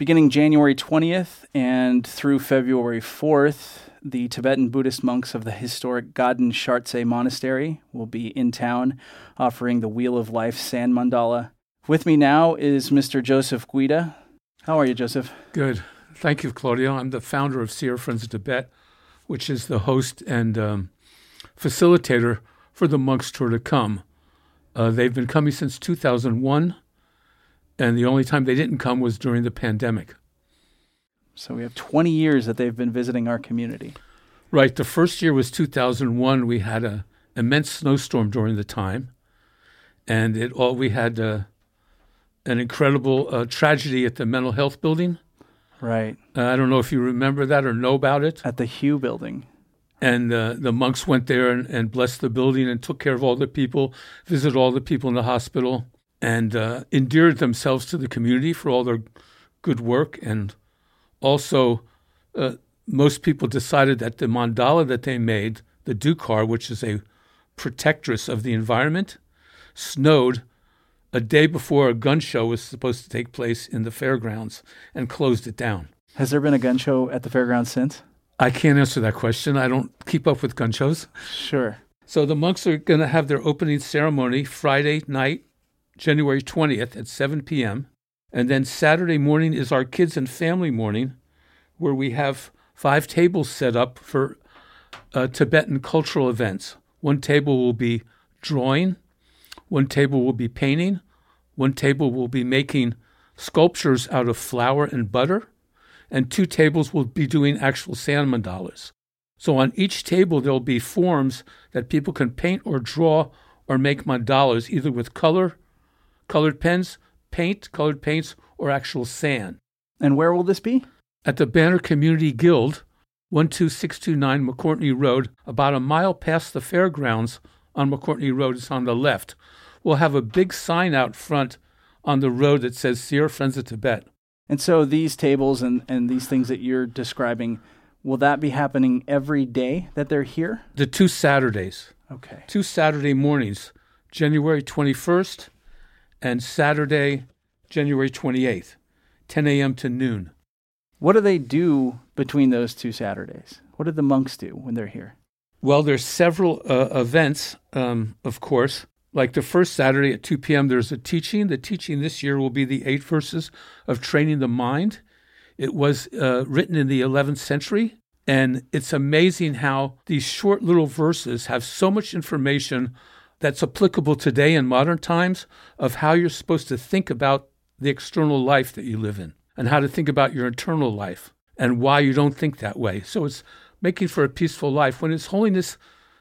Beginning January 20th and through February 4th, the Tibetan Buddhist monks of the historic Gaden Shartse Monastery will be in town offering the Wheel of Life sand mandala. With me now is Mr. Joseph Guida. How are you, Joseph? Good. Thank you, Claudio. I'm the founder of Sierra Friends of Tibet, which is the host and um, facilitator for the monks tour to come. Uh, they've been coming since 2001 and the only time they didn't come was during the pandemic. So we have 20 years that they've been visiting our community. Right. The first year was 2001. We had an immense snowstorm during the time, and it all we had uh, an incredible uh, tragedy at the mental health building. Right. Uh, I don't know if you remember that or know about it. At the Hugh building. And uh, the monks went there and, and blessed the building and took care of all the people, visited all the people in the hospital and uh, endeared themselves to the community for all their good work. And also, uh, most people decided that the mandala that they made, the Dukar, which is a protectress of the environment, snowed a day before a gun show was supposed to take place in the fairgrounds and closed it down. Has there been a gun show at the fairgrounds since? I can't answer that question. I don't keep up with gun shows. Sure. So the monks are going to have their opening ceremony Friday night January 20th at 7 p.m. And then Saturday morning is our kids and family morning, where we have five tables set up for uh, Tibetan cultural events. One table will be drawing, one table will be painting, one table will be making sculptures out of flour and butter, and two tables will be doing actual sand mandalas. So on each table, there'll be forms that people can paint or draw or make mandalas either with color colored pens, paint, colored paints, or actual sand. And where will this be? At the Banner Community Guild, 12629 McCourtney Road, about a mile past the fairgrounds on McCourtney Road. It's on the left. We'll have a big sign out front on the road that says Sierra Friends of Tibet. And so these tables and, and these things that you're describing, will that be happening every day that they're here? The two Saturdays. Okay. Two Saturday mornings, January 21st and Saturday, January 28th, 10 a.m. to noon. What do they do between those two Saturdays? What do the monks do when they're here? Well, there's several uh, events, um, of course. Like the first Saturday at 2 p.m., there's a teaching. The teaching this year will be the eight verses of training the mind. It was uh, written in the 11th century, and it's amazing how these short little verses have so much information that's applicable today in modern times of how you're supposed to think about the external life that you live in and how to think about your internal life and why you don't think that way. So it's making for a peaceful life. When His Holiness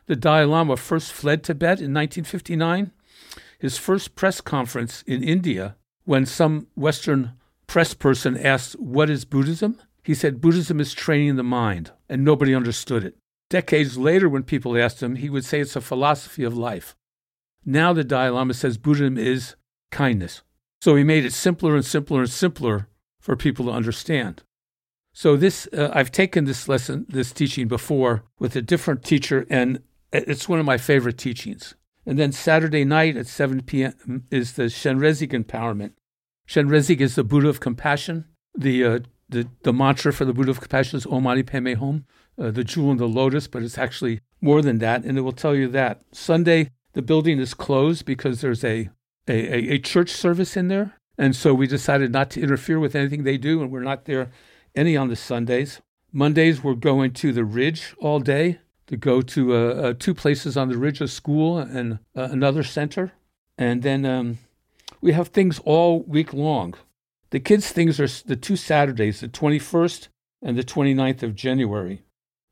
the Dalai Lama first fled Tibet in 1959, his first press conference in India, when some Western press person asked, What is Buddhism? He said, Buddhism is training the mind, and nobody understood it. Decades later, when people asked him, he would say it's a philosophy of life. Now the Dalai Lama says Buddhism is kindness. So he made it simpler and simpler and simpler for people to understand. So this, uh, I've taken this lesson, this teaching before with a different teacher, and it's one of my favorite teachings. And then Saturday night at 7 p.m. is the Chenrezig empowerment. Chenrezig is the Buddha of compassion. The, uh, the, the mantra for the Buddha of compassion is Om Mani Padme Hum, uh, the jewel in the lotus, but it's actually more than that, and it will tell you that. Sunday, the building is closed because there's a, a, a, church service in there. And so we decided not to interfere with anything they do, and we're not there any on the Sundays. Mondays, we're going to the Ridge all day to go to uh, uh, two places on the Ridge, a school and uh, another center. And then um, we have things all week long. The kids' things are the two Saturdays, the 21st and the 29th of January.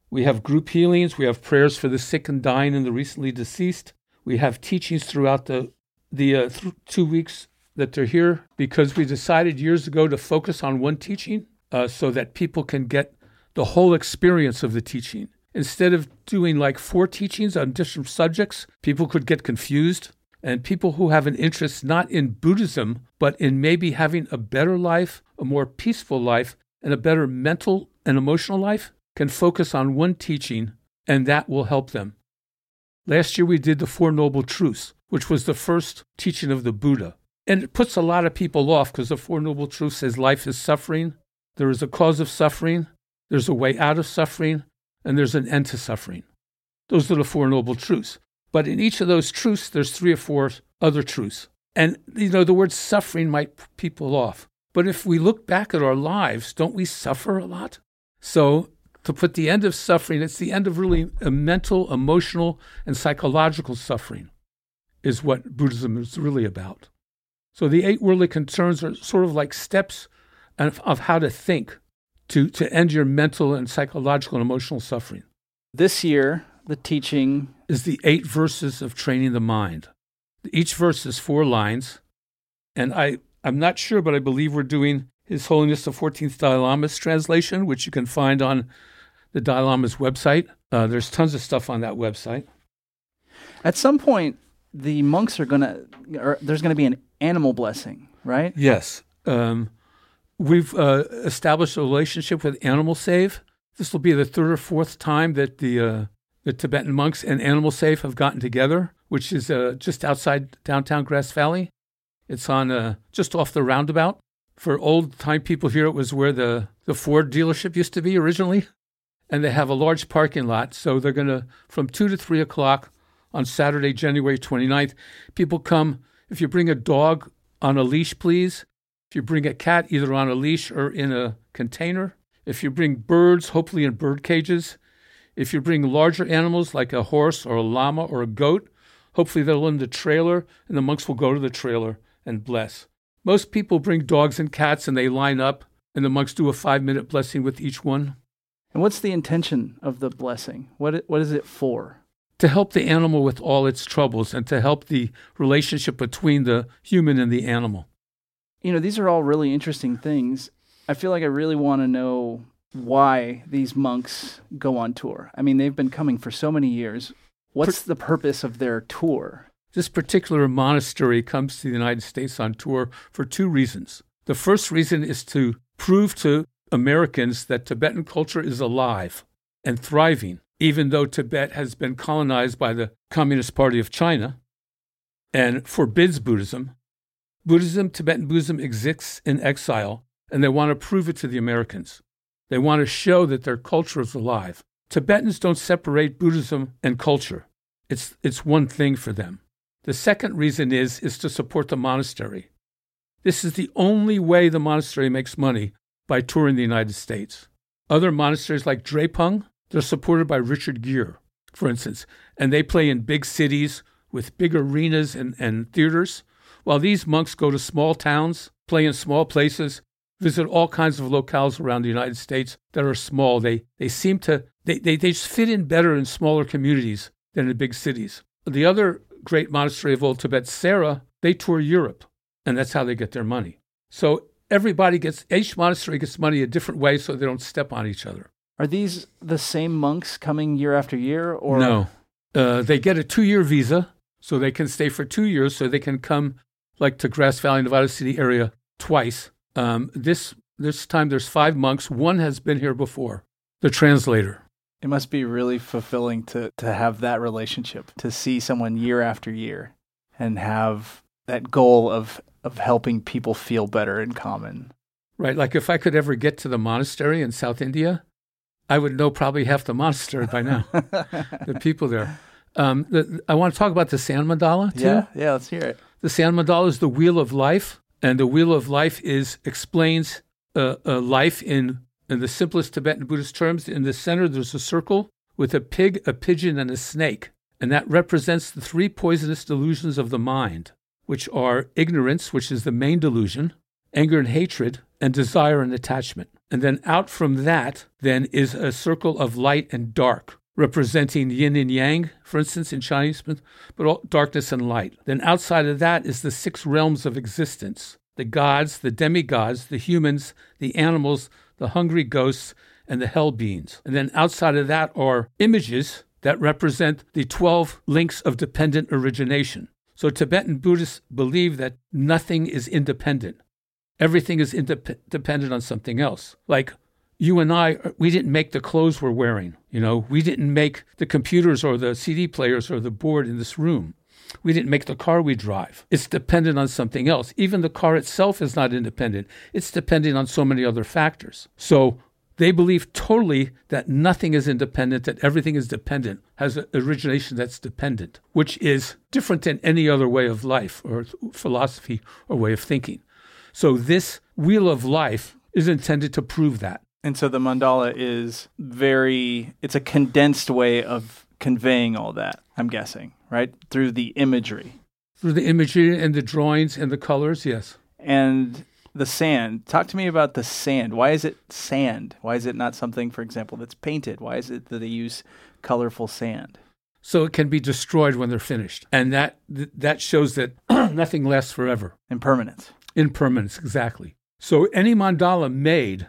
We have group healings, we have prayers for the sick and dying and the recently deceased. We have teachings throughout the the uh, th- two weeks that they're here because we decided years ago to focus on one teaching uh, so that people can get the whole experience of the teaching. Instead of doing like four teachings on different subjects, people could get confused. And people who have an interest not in Buddhism, but in maybe having a better life, a more peaceful life, and a better mental and emotional life can focus on one teaching, and that will help them. Last year we did the Four Noble Truths, which was the first teaching of the Buddha. And it puts a lot of people off because the Four Noble Truths says life is suffering. There is a cause of suffering, there's a way out of suffering, and there's an end to suffering. Those are the Four Noble Truths. But in each of those truths, there's three or four other truths. And, you know, the word suffering might put people off. But if we look back at our lives, don't we suffer a lot? So, to put the end of suffering, it's the end of really a mental, emotional, and psychological suffering, is what Buddhism is really about. So, the eight worldly concerns are sort of like steps of, of how to think to, to end your mental and psychological and emotional suffering. This year, the teaching is the eight verses of training the mind. Each verse is four lines, and I, I'm not sure, but I believe we're doing His Holiness the 14th Dalai Lama's translation, which you can find on the Dalai Lama's website. Uh, there's tons of stuff on that website. At some point, the monks are going to, there's going to be an animal blessing, right? Yes. Um, we've uh, established a relationship with Animal Save. This will be the third or fourth time that the uh, the Tibetan monks and Animal Save have gotten together, which is uh, just outside downtown Grass Valley. It's on uh, just off the roundabout. For old time people here, it was where the, the Ford dealership used to be originally. And they have a large parking lot. So they're going to, from 2 to 3 o'clock on Saturday, January 29th, people come. If you bring a dog on a leash, please. If you bring a cat, either on a leash or in a container. If you bring birds, hopefully in bird cages. If you bring larger animals like a horse or a llama or a goat, hopefully they'll in the trailer and the monks will go to the trailer and bless. Most people bring dogs and cats and they line up and the monks do a five minute blessing with each one. And what's the intention of the blessing? What, what is it for? To help the animal with all its troubles and to help the relationship between the human and the animal. You know, these are all really interesting things. I feel like I really want to know why these monks go on tour. I mean, they've been coming for so many years. What's the purpose of their tour? This particular monastery comes to the United States on tour for two reasons. The first reason is to prove to Americans that Tibetan culture is alive and thriving, even though Tibet has been colonized by the Communist Party of China and forbids Buddhism. Buddhism, Tibetan Buddhism exists in exile, and they want to prove it to the Americans. They want to show that their culture is alive. Tibetans don't separate Buddhism and culture. It's, it's one thing for them. The second reason is, is to support the monastery. This is the only way the monastery makes money by touring the United States. Other monasteries like Drepung, they're supported by Richard Gere, for instance, and they play in big cities with big arenas and, and theaters, while these monks go to small towns, play in small places, visit all kinds of locales around the United States that are small. They, they seem to, they, they, they just fit in better in smaller communities than in big cities. The other great monastery of Old Tibet, Sera, they tour Europe, and that's how they get their money. So everybody gets, each monastery gets money a different way so they don't step on each other. Are these the same monks coming year after year? or No. Uh, they get a two year visa, so they can stay for two years, so they can come like to Grass Valley, Nevada City area twice um, this this time there's five monks. One has been here before. The translator. It must be really fulfilling to to have that relationship, to see someone year after year, and have that goal of of helping people feel better in common. Right. Like if I could ever get to the monastery in South India, I would know probably half the monastery by now. the people there. Um, the, I want to talk about the sand mandala too. Yeah, yeah, let's hear it. The sand mandala is the wheel of life. And the wheel of life is explains uh, uh, life in in the simplest Tibetan Buddhist terms. In the center, there's a circle with a pig, a pigeon, and a snake, and that represents the three poisonous delusions of the mind, which are ignorance, which is the main delusion, anger and hatred, and desire and attachment. And then out from that, then is a circle of light and dark, representing yin and yang, for instance, in Chinese, but all darkness and light. Then outside of that is the six realms of existence the gods, the demigods, the humans, the animals, the hungry ghosts, and the hell beings. And then outside of that are images that represent the 12 links of dependent origination. So Tibetan Buddhists believe that nothing is independent. Everything is indep- dependent on something else. Like you and I, uh, we didn't make the clothes we're wearing. You know, we didn't make the computers or the CD players or the board in this room. We didn't make the car we drive. It's dependent on something else. Even the car itself is not independent. It's dependent on so many other factors. So they believe totally that nothing is independent, that everything is dependent, has an origination that's dependent, which is different than any other way of life or philosophy or way of thinking. So this wheel of life is intended to prove that. And so the mandala is very, it's a condensed way of conveying all that, I'm guessing, right? Through the imagery. Through the imagery and the drawings and the colors, yes. And the sand. Talk to me about the sand. Why is it sand? Why is it not something, for example, that's painted? Why is it that they use colorful sand? So it can be destroyed when they're finished, and that that shows that nothing lasts forever. Impermanence. Impermanence, exactly. So any mandala made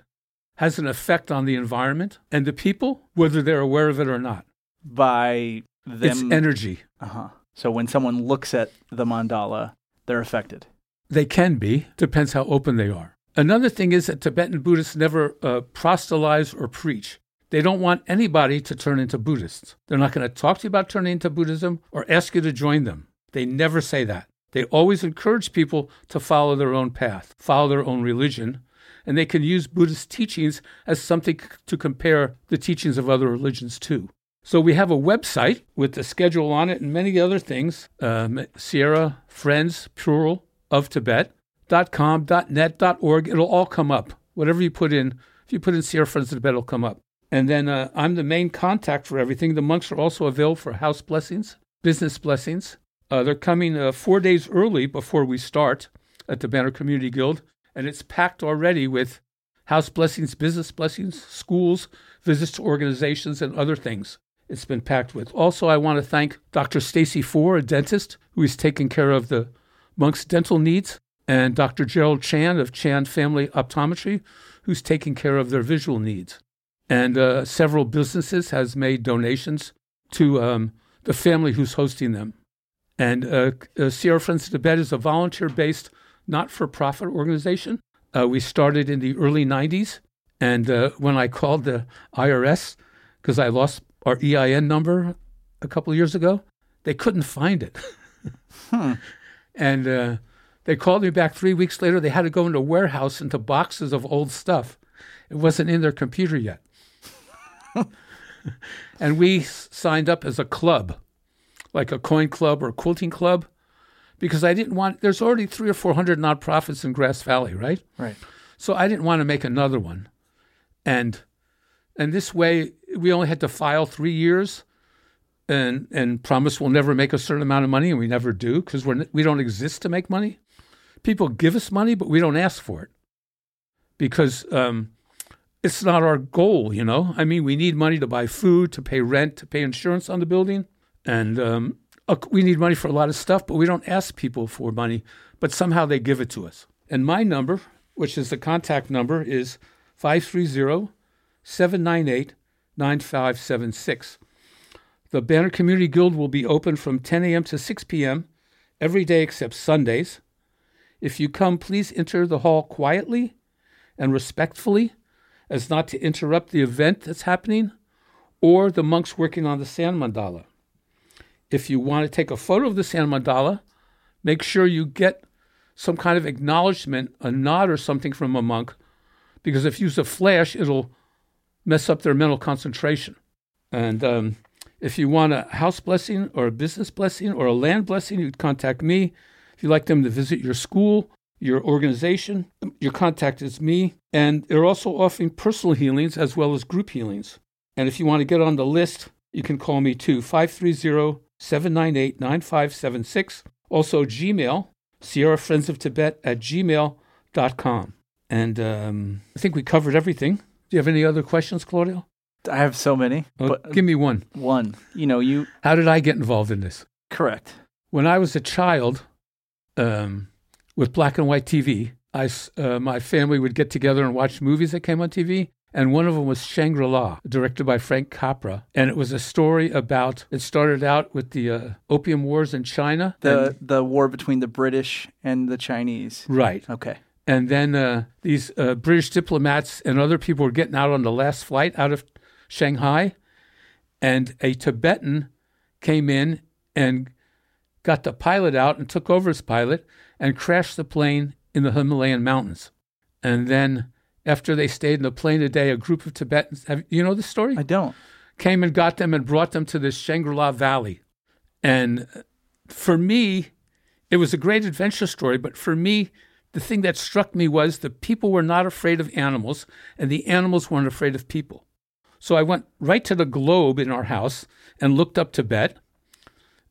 has an effect on the environment and the people, whether they're aware of it or not. By them. It's energy. Uh huh. So when someone looks at the mandala, they're affected. They can be, depends how open they are. Another thing is that Tibetan Buddhists never uh, proselytize or preach. They don't want anybody to turn into Buddhists. They're not going to talk to you about turning into Buddhism or ask you to join them. They never say that. They always encourage people to follow their own path, follow their own religion, and they can use Buddhist teachings as something to compare the teachings of other religions to. So we have a website with the schedule on it and many other things. Um, Sierra Friends, plural, of Tibet.com, .net, .org. It'll all come up. Whatever you put in, if you put in Sierra Friends of Tibet, it'll come up. And then uh, I'm the main contact for everything. The monks are also available for house blessings, business blessings. Uh, they're coming uh, four days early before we start at the Banner Community Guild, and it's packed already with house blessings, business blessings, schools, visits to organizations, and other things. It's been packed with. Also, I want to thank Dr. Stacy Four, a dentist, who is taking care of the Monk's dental needs, and Dr. Gerald Chan of Chan Family Optometry, who's taking care of their visual needs. And uh, several businesses has made donations to um, the family who's hosting them. And uh, uh, Sierra Friends of Tibet is a volunteer-based, not-for-profit organization. Uh, we started in the early 90s, and uh, when I called the IRS because I lost our EIN number a couple of years ago, they couldn't find it. hmm. And uh, they called me back three weeks later. They had to go into a warehouse into boxes of old stuff. It wasn't in their computer yet. and we signed up as a club, like a coin club or a quilting club, because I didn't want, there's already three or 400 nonprofits in Grass Valley, right? Right. So I didn't want to make another one. And and this way, we only had to file three years and and promise we'll never make a certain amount of money, and we never do because we're we don't exist to make money. People give us money, but we don't ask for it because um, it's not our goal. You know, I mean, we need money to buy food, to pay rent, to pay insurance on the building, and um, we need money for a lot of stuff, but we don't ask people for money. But somehow they give it to us. And my number, which is the contact number, is 530 798 9576. The Banner Community Guild will be open from 10 a.m. to 6 p.m. every day except Sundays. If you come, please enter the hall quietly and respectfully, as not to interrupt the event that's happening or the monks working on the sand mandala. If you want to take a photo of the sand mandala, make sure you get some kind of acknowledgement, a nod or something from a monk, because if you use a flash, it'll mess up their mental concentration. And um, if you want a house blessing or a business blessing or a land blessing, you'd contact me. If you'd like them to visit your school, your organization, your contact is me. And they're also offering personal healings as well as group healings. And if you want to get on the list, you can call me too, 530 798 9576. Also, Gmail, Sierra Friends of Tibet at gmail.com. And um, I think we covered everything. Do you have any other questions, Claudio? I have so many. Well, but give me one. One. You know, you. How did I get involved in this? Correct. When I was a child, um, with black and white TV, I, uh, my family would get together and watch movies that came on TV. And one of them was Shangri La, directed by Frank Capra. And it was a story about, it started out with the uh, Opium Wars in China. The, the war between the British and the Chinese. Right. Okay. And then uh, these uh, British diplomats and other people were getting out on the last flight out of Shanghai, and a Tibetan came in and got the pilot out and took over as pilot and crashed the plane in the Himalayan mountains. And then, after they stayed in the plane a day, a group of Tibetans, have, you know the story? I don't. Came and got them and brought them to this Shangri La Valley. And for me, it was a great adventure story, but for me, the thing that struck me was the people were not afraid of animals and the animals weren't afraid of people. So I went right to the globe in our house and looked up Tibet.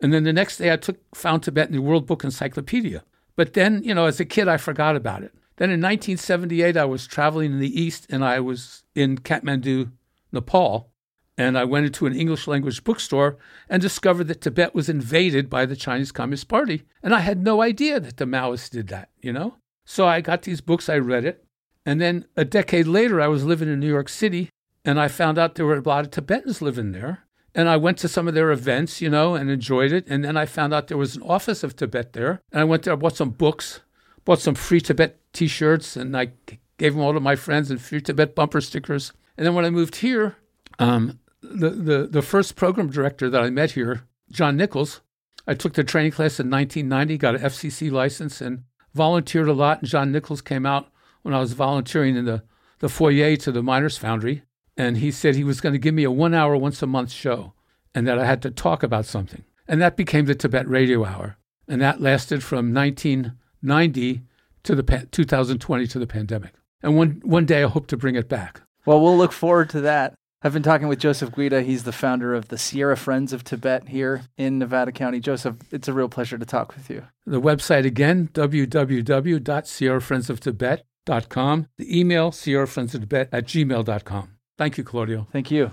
And then the next day I took found Tibet in the World Book Encyclopedia. But then, you know, as a kid I forgot about it. Then in 1978 I was traveling in the east and I was in Kathmandu, Nepal, and I went into an English language bookstore and discovered that Tibet was invaded by the Chinese Communist Party. And I had no idea that the Maoists did that, you know? So I got these books, I read it. And then a decade later, I was living in New York City and I found out there were a lot of Tibetans living there. And I went to some of their events, you know, and enjoyed it. And then I found out there was an office of Tibet there. And I went there, bought some books, bought some free Tibet t shirts, and I gave them all to my friends and free Tibet bumper stickers. And then when I moved here, um, the, the, the first program director that I met here, John Nichols, I took the training class in 1990, got an FCC license, and volunteered a lot. And John Nichols came out when I was volunteering in the, the foyer to the Miners Foundry. And he said he was going to give me a one hour, once a month show and that I had to talk about something. And that became the Tibet Radio Hour. And that lasted from 1990 to the 2020 to the pandemic. And one, one day I hope to bring it back. Well, we'll look forward to that. I've been talking with Joseph Guida. He's the founder of the Sierra Friends of Tibet here in Nevada County. Joseph, it's a real pleasure to talk with you. The website again, www.sierrafriendsoftibet.com. The email, sierrafriendsoftibet at gmail.com. Thank you, Claudio. Thank you.